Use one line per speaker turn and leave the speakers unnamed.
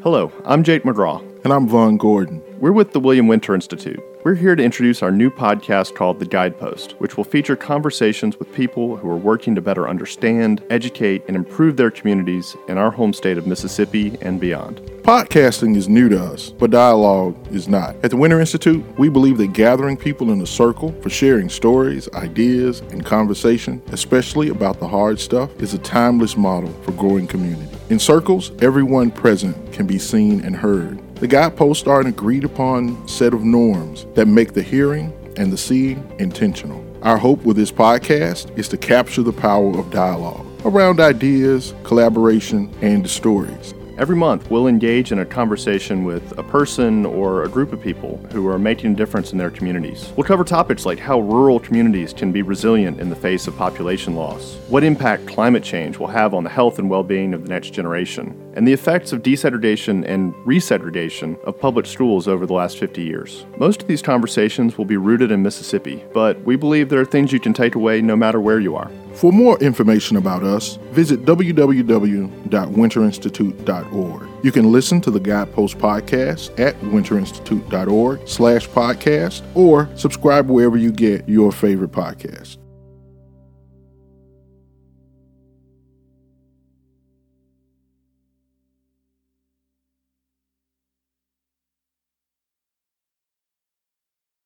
Hello, I'm Jake McGraw.
And I'm Von Gordon.
We're with the William Winter Institute. We're here to introduce our new podcast called The Guidepost, which will feature conversations with people who are working to better understand, educate, and improve their communities in our home state of Mississippi and beyond.
Podcasting is new to us, but dialogue is not. At the Winter Institute, we believe that gathering people in a circle for sharing stories, ideas, and conversation, especially about the hard stuff, is a timeless model for growing community. In circles, everyone present can be seen and heard. The guideposts are an agreed upon set of norms that make the hearing and the seeing intentional. Our hope with this podcast is to capture the power of dialogue around ideas, collaboration, and stories.
Every month, we'll engage in a conversation with a person or a group of people who are making a difference in their communities. We'll cover topics like how rural communities can be resilient in the face of population loss, what impact climate change will have on the health and well being of the next generation, and the effects of desegregation and resegregation of public schools over the last 50 years. Most of these conversations will be rooted in Mississippi, but we believe there are things you can take away no matter where you are.
For more information about us, visit www.winterinstitute.org. You can listen to the Guidepost podcast at winterinstitute.org slash podcast or subscribe wherever you get your favorite podcast.